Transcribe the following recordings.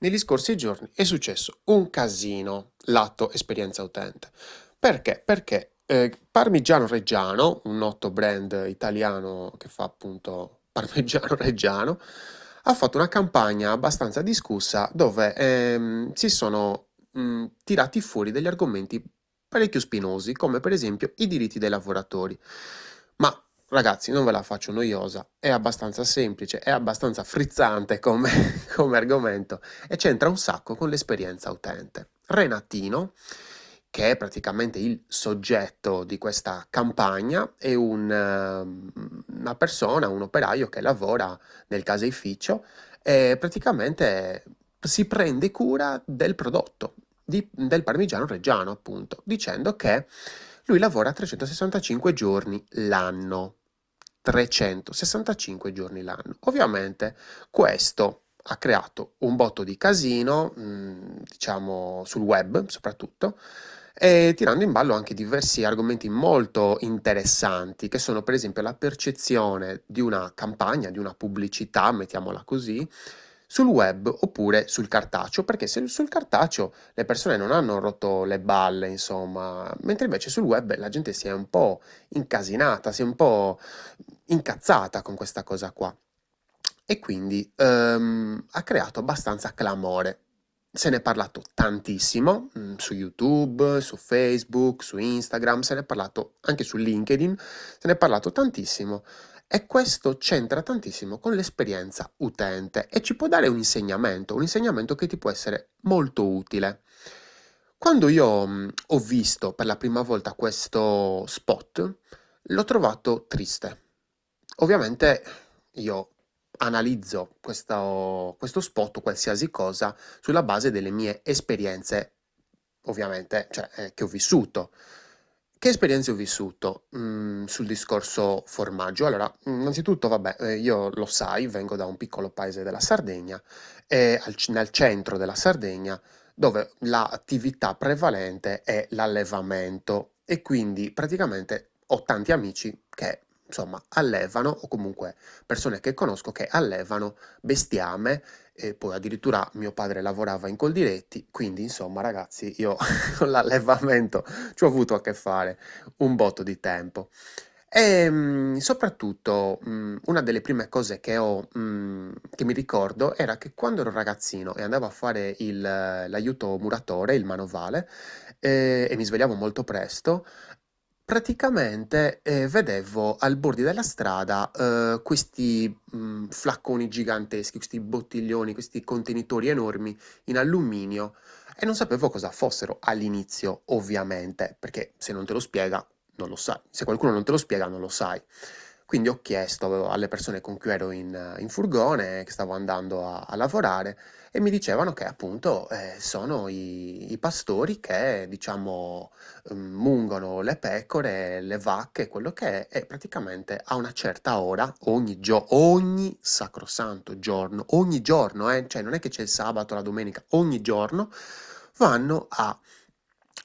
negli scorsi giorni è successo un casino lato esperienza utente. Perché? Perché eh, Parmigiano Reggiano, un noto brand italiano che fa appunto Parmigiano Reggiano, ha fatto una campagna abbastanza discussa dove ehm, si sono mh, tirati fuori degli argomenti parecchio spinosi, come per esempio i diritti dei lavoratori. Ma ragazzi, non ve la faccio noiosa, è abbastanza semplice, è abbastanza frizzante come, come argomento e c'entra un sacco con l'esperienza utente. Renatino, che è praticamente il soggetto di questa campagna, è un, uh, una persona, un operaio che lavora nel caseificio e praticamente si prende cura del prodotto, di, del parmigiano reggiano, appunto, dicendo che lui lavora 365 giorni l'anno. 365 giorni l'anno. Ovviamente questo ha creato un botto di casino, diciamo sul web soprattutto, e tirando in ballo anche diversi argomenti molto interessanti, che sono per esempio la percezione di una campagna, di una pubblicità, mettiamola così, sul web oppure sul cartaceo, perché se sul cartaceo le persone non hanno rotto le balle, insomma, mentre invece sul web la gente si è un po' incasinata, si è un po' incazzata con questa cosa qua. E quindi ehm, ha creato abbastanza clamore. Se ne è parlato tantissimo mm, su YouTube, su Facebook, su Instagram, se ne è parlato anche su LinkedIn, se ne è parlato tantissimo. E questo c'entra tantissimo con l'esperienza utente e ci può dare un insegnamento, un insegnamento che ti può essere molto utile. Quando io mh, ho visto per la prima volta questo spot, l'ho trovato triste. Ovviamente io analizzo questo, questo spot, qualsiasi cosa, sulla base delle mie esperienze, ovviamente, cioè, eh, che ho vissuto. Che esperienze ho vissuto mm, sul discorso formaggio? Allora, innanzitutto, vabbè, eh, io lo sai, vengo da un piccolo paese della Sardegna, e al, nel centro della Sardegna, dove l'attività prevalente è l'allevamento e quindi praticamente ho tanti amici che insomma, allevano, o comunque persone che conosco che allevano bestiame, e poi addirittura mio padre lavorava in Coldiretti, quindi insomma ragazzi io con l'allevamento ci ho avuto a che fare un botto di tempo. E mh, soprattutto una delle prime cose che, ho, che mi ricordo era che quando ero ragazzino e andavo a fare il- l'aiuto muratore, il manovale, eh, e mi svegliavo molto presto, Praticamente, ehm, vedevo al bordi della strada, uhm, questi, mhmm, flacconi giganteschi, questi bottiglioni, questi contenitori enormi in alluminio e non sapevo cosa fossero all'inizio, ovviamente, perché se non te lo spiega non lo sai. Se qualcuno non te lo spiega non lo sai. Quindi ho chiesto alle persone con cui ero in, in furgone, che stavo andando a, a, lavorare, e mi dicevano che appunto eh, sono i, i, pastori che, diciamo, mm, mungono le pecore, le vacche, quello che è, e praticamente a una certa ora, ogni, gio- ogni sacrosanto giorno, ogni giorno, eh, cioè non è che c'è il sabato, la domenica, ogni giorno, vanno a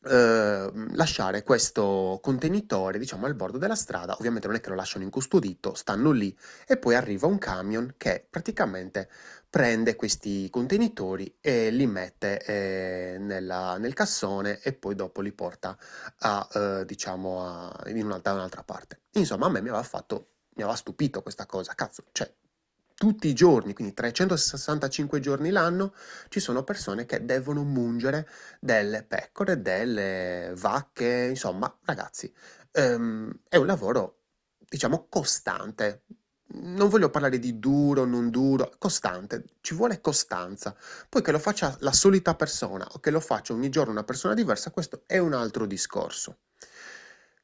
lasciare questo contenitore, diciamo, al bordo della strada. Ovviamente non è che lo lasciano incustodito, stanno lì e poi arriva un camion che praticamente prende questi contenitori e li mette eh, nella- nel cassone e poi dopo li porta a, eh, diciamo, a- in un'altra, un'altra parte. Insomma, a me mi aveva fatto, mi aveva stupito questa cosa. Cazzo, cioè, tutti i giorni, quindi 365 giorni l'anno, ci sono persone che devono mungere delle pecore, delle vacche, insomma, ragazzi, ehm, è un lavoro, diciamo, costante. Non voglio parlare di duro, non duro, costante, ci vuole costanza. Poi che lo faccia la solita persona o che lo faccia ogni giorno una persona diversa, questo è un altro discorso.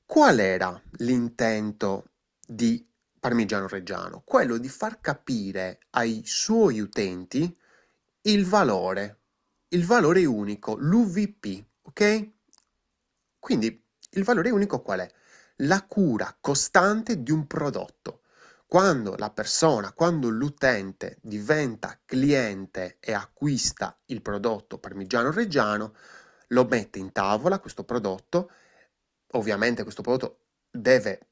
Qual era l'intento di Parmigiano Reggiano, quello di far capire ai suoi utenti il valore, il valore unico, l'UVP, ok? Quindi il valore unico qual è? La cura costante di un prodotto. Quando la persona, quando l'utente diventa cliente e acquista il prodotto parmigiano reggiano, lo mette in tavola questo prodotto, ovviamente questo prodotto deve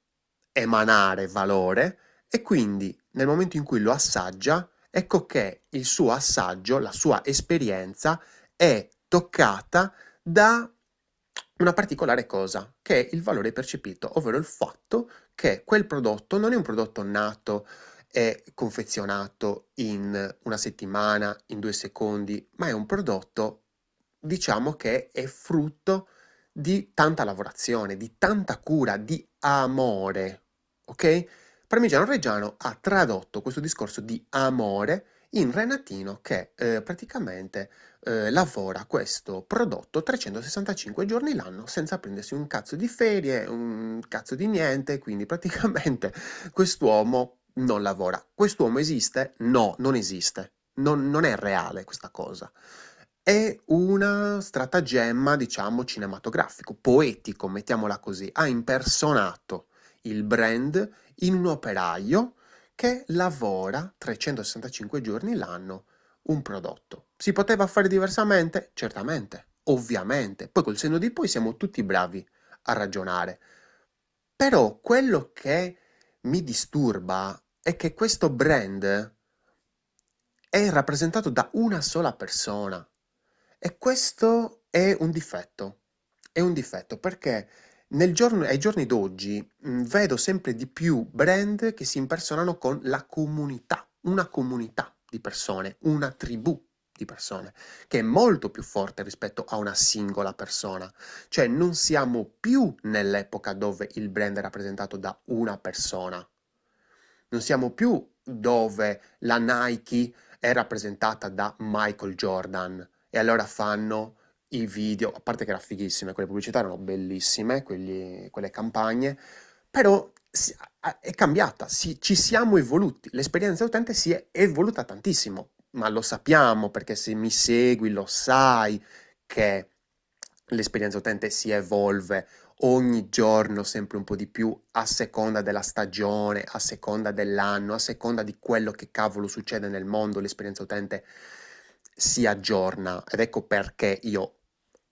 emanare valore e quindi nel momento in cui lo assaggia ecco che il suo assaggio, la sua esperienza è toccata da una particolare cosa, che è il valore percepito, ovvero il fatto che quel prodotto non è un prodotto nato e confezionato in una settimana, in due secondi, ma è un prodotto, diciamo che è frutto di tanta lavorazione, di tanta cura, di amore, ok? Parmigiano Reggiano ha tradotto questo discorso di amore in Renatino che eh, praticamente eh, lavora questo prodotto 365 giorni l'anno senza prendersi un cazzo di ferie, un cazzo di niente, quindi praticamente quest'uomo non lavora. Quest'uomo esiste? No, non esiste. Non, non è reale questa cosa. È una stratagemma, diciamo, cinematografico, poetico, mettiamola così. Ha impersonato il brand in un operaio che lavora 365 giorni l'anno un prodotto. Si poteva fare diversamente? Certamente, ovviamente. Poi col senno di poi siamo tutti bravi a ragionare. Però quello che mi disturba è che questo brand è rappresentato da una sola persona. E questo è un difetto. È un difetto perché nel giorno, ai giorni d'oggi mh, vedo sempre di più brand che si impersonano con la comunità, una comunità di persone, una tribù di persone, che è molto più forte rispetto a una singola persona. Cioè non siamo più nell'epoca dove il brand è rappresentato da una persona. Non siamo più dove la Nike è rappresentata da Michael Jordan e allora fanno i video, a parte che erano fighissime, quelle pubblicità erano bellissime, quelli, quelle campagne, però si, è cambiata, si, ci siamo evoluti, l'esperienza utente si è evoluta tantissimo, ma lo sappiamo perché se mi segui lo sai che l'esperienza utente si evolve ogni giorno sempre un po' di più a seconda della stagione, a seconda dell'anno, a seconda di quello che cavolo succede nel mondo, l'esperienza utente si aggiorna ed ecco perché io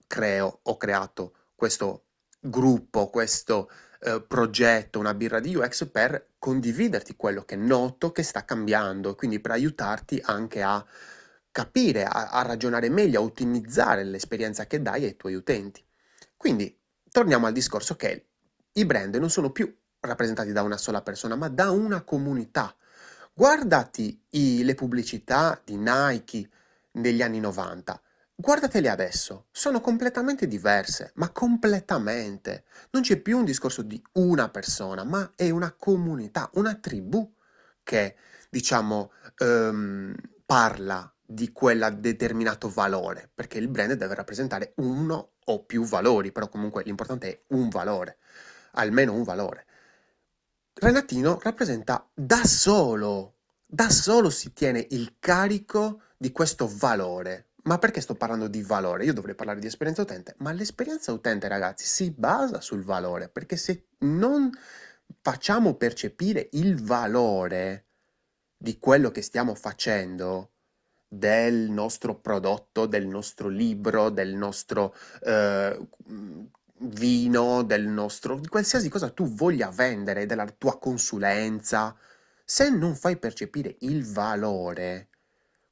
creo, ho creato questo gruppo, questo eh, progetto, una birra di UX per condividerti quello che noto che sta cambiando, quindi per aiutarti anche a capire, a, a ragionare meglio, a ottimizzare l'esperienza che dai ai tuoi utenti. Quindi torniamo al discorso che i brand non sono più rappresentati da una sola persona, ma da una comunità. Guardati i, le pubblicità di Nike negli anni 90 Guardatele adesso, sono completamente diverse, ma completamente. Non c'è più un discorso di una persona, ma è una comunità, una tribù che, diciamo, ehm, parla di quel determinato valore, perché il brand deve rappresentare uno o più valori, però comunque l'importante è un valore, almeno un valore. Renatino rappresenta da solo, da solo si tiene il carico di questo valore, ma perché sto parlando di valore? Io dovrei parlare di esperienza utente, ma l'esperienza utente, ragazzi, si basa sul valore, perché se non facciamo percepire il valore di quello che stiamo facendo, del nostro prodotto, del nostro libro, del nostro eh, vino, del nostro, di qualsiasi cosa tu voglia vendere, della tua consulenza, se non fai percepire il valore,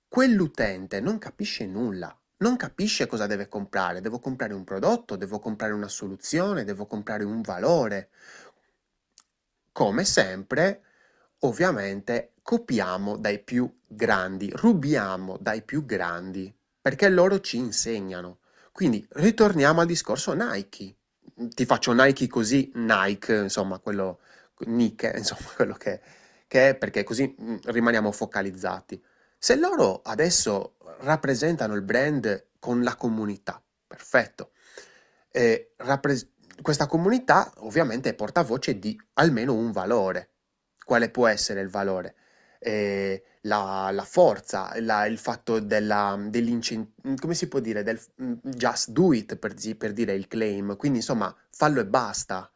quell'utente non capisce nulla, non capisce cosa deve comprare. Devo comprare un prodotto, devo comprare una soluzione, devo comprare un valore. Come sempre, ovviamente, copiamo dai più grandi, rubiamo dai più grandi, perché loro ci insegnano. Quindi ritorniamo al discorso Nike. Ti faccio Nike così, Nike, insomma, quello, Nike, insomma, quello che, che è, perché così mm, rimaniamo focalizzati. Se loro adesso rappresentano il brand con la comunità, perfetto. Eh, rappres- questa comunità ovviamente è portavoce di almeno un valore. Quale può essere il valore? Eh, la, la, forza, la, il fatto dell'incentivo, come si può dire, del just do it per, per dire il claim. Quindi insomma, fallo e basta.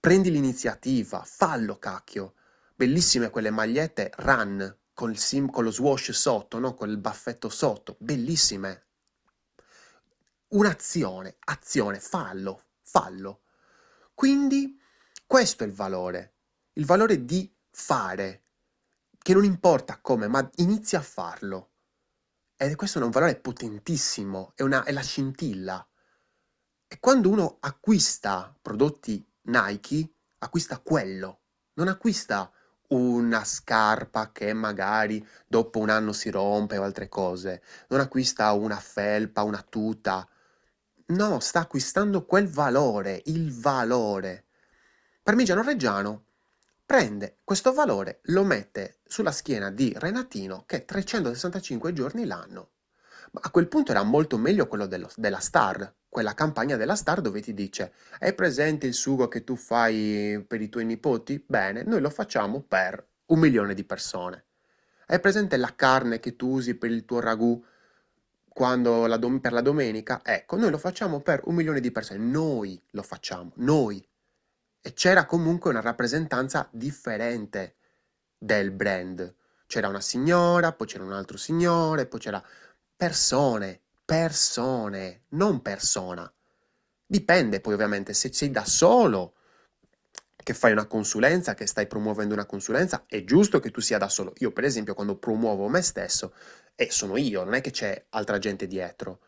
Prendi l'iniziativa, fallo cacchio. Bellissime quelle magliette, run, col sim, con lo swash sotto, no? Con il baffetto sotto, bellissime. Un'azione, azione, fallo, fallo. Quindi questo è il valore, il valore di fare, che non importa come, ma inizi a farlo. E questo è un valore potentissimo, è, una, è la scintilla. E quando uno acquista prodotti Nike, acquista quello, non acquista una scarpa che magari dopo un anno si rompe o altre cose, non acquista una felpa, una tuta. No, sta acquistando quel valore, il valore. Parmigiano Reggiano prende questo valore, lo mette sulla schiena di Renatino che è 365 giorni l'anno. Ma a quel punto era molto meglio quello dello, della Star, quella campagna della Star dove ti dice hai presente il sugo che tu fai per i tuoi nipoti? Bene, noi lo facciamo per un milione di persone. Hai presente la carne che tu usi per il tuo ragù la dom- per la domenica? Ecco, noi lo facciamo per un milione di persone. Noi lo facciamo, noi. E c'era comunque una rappresentanza differente del brand. C'era una signora, poi c'era un altro signore, poi c'era persone, persone, non persona. Dipende poi ovviamente se sei da solo che fai una consulenza, che stai promuovendo una consulenza, è giusto che tu sia da solo. Io per esempio quando promuovo me stesso, e sono io, non è che c'è altra gente dietro,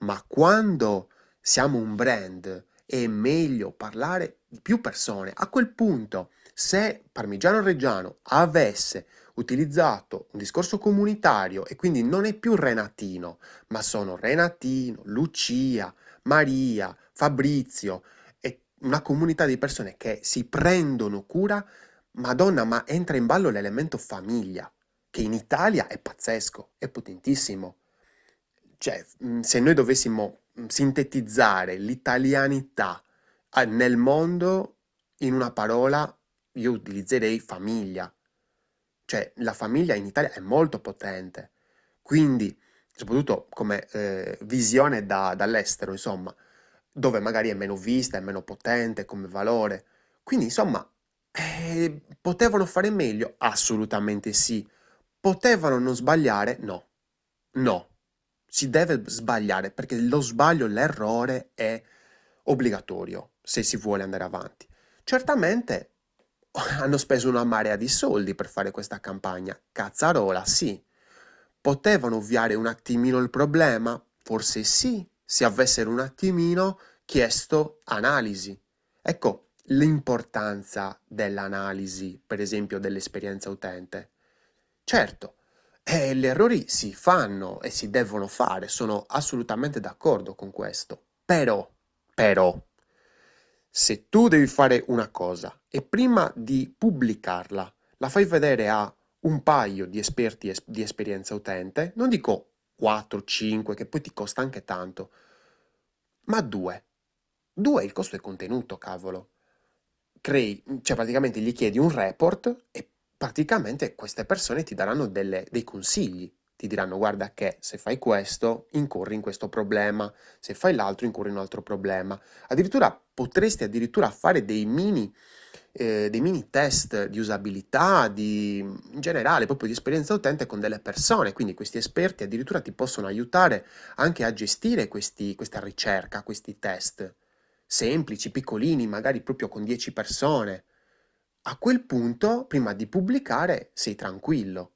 ma quando siamo un brand è meglio parlare di più persone. A quel punto, se Parmigiano Reggiano avesse utilizzato un discorso comunitario e quindi non è più Renatino, ma sono Renatino, Lucia, Maria, Fabrizio e una comunità di persone che si prendono cura, Madonna, ma entra in ballo l'elemento famiglia, che in Italia è pazzesco, è potentissimo. Cioè, se noi dovessimo sintetizzare l'italianità nel mondo in una parola, io utilizzerei famiglia. Cioè, la famiglia in Italia è molto potente. Quindi, soprattutto come eh, visione da, dall'estero, insomma, dove magari è meno vista, è meno potente come valore. Quindi, insomma, eh, potevano fare meglio? Assolutamente sì. Potevano non sbagliare? No. No. Si deve sbagliare perché lo sbaglio, l'errore è obbligatorio se si vuole andare avanti. Certamente hanno speso una marea di soldi per fare questa campagna. Cazzarola, sì. Potevano ovviare un attimino il problema? Forse sì, se avessero un attimino chiesto analisi. Ecco l'importanza dell'analisi, per esempio dell'esperienza utente. Certo, eh, gli errori si fanno e si devono fare, sono assolutamente d'accordo con questo. Però, però, se tu devi fare una cosa e prima di pubblicarla la fai vedere a un paio di esperti es- di esperienza utente, non dico 4, 5, che poi ti costa anche tanto, ma due. Due il costo è contenuto, cavolo. Crei, cioè praticamente gli chiedi un report e praticamente queste persone ti daranno delle, dei consigli ti diranno guarda che se fai questo incorri in questo problema, se fai l'altro incorri in un altro problema. Addirittura potresti addirittura fare dei mini, eh, dei mini test di usabilità, di, in generale proprio di esperienza utente con delle persone, quindi questi esperti addirittura ti possono aiutare anche a gestire questi, questa ricerca, questi test semplici, piccolini, magari proprio con 10 persone. A quel punto, prima di pubblicare, sei tranquillo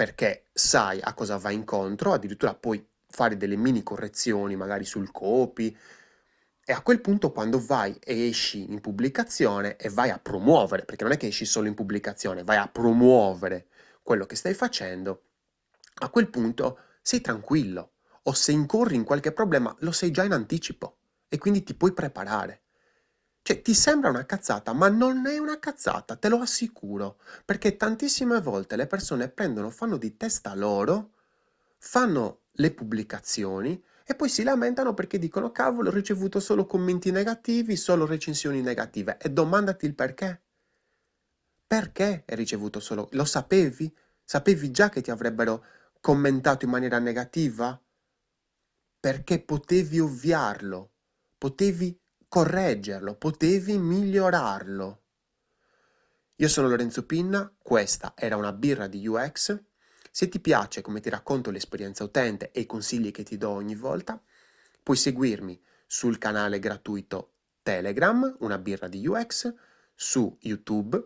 perché sai a cosa vai incontro, addirittura puoi fare delle mini correzioni magari sul copy e a quel punto quando vai e esci in pubblicazione e vai a promuovere, perché non è che esci solo in pubblicazione, vai a promuovere quello che stai facendo, a quel punto sei tranquillo o se incorri in qualche problema lo sai già in anticipo e quindi ti puoi preparare. Cioè, ti sembra una cazzata, ma non è una cazzata, te lo assicuro, perché tantissime volte le persone prendono, fanno di testa loro, fanno le pubblicazioni e poi si lamentano perché dicono cavolo, ho ricevuto solo commenti negativi, solo recensioni negative e domandati il perché. Perché hai ricevuto solo? Lo sapevi? Sapevi già che ti avrebbero commentato in maniera negativa? Perché potevi ovviarlo, potevi correggerlo, potevi migliorarlo. Io sono Lorenzo Pinna, questa era una birra di UX. Se ti piace come ti racconto l'esperienza utente e i consigli che ti do ogni volta, puoi seguirmi sul canale gratuito Telegram, una birra di UX, su YouTube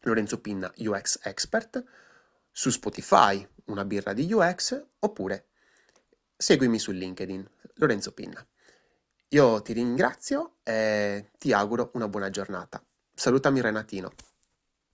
Lorenzo Pinna UX Expert, su Spotify una birra di UX oppure seguimi su LinkedIn Lorenzo Pinna. Io ti ringrazio e ti auguro una buona giornata. Salutami Renatino.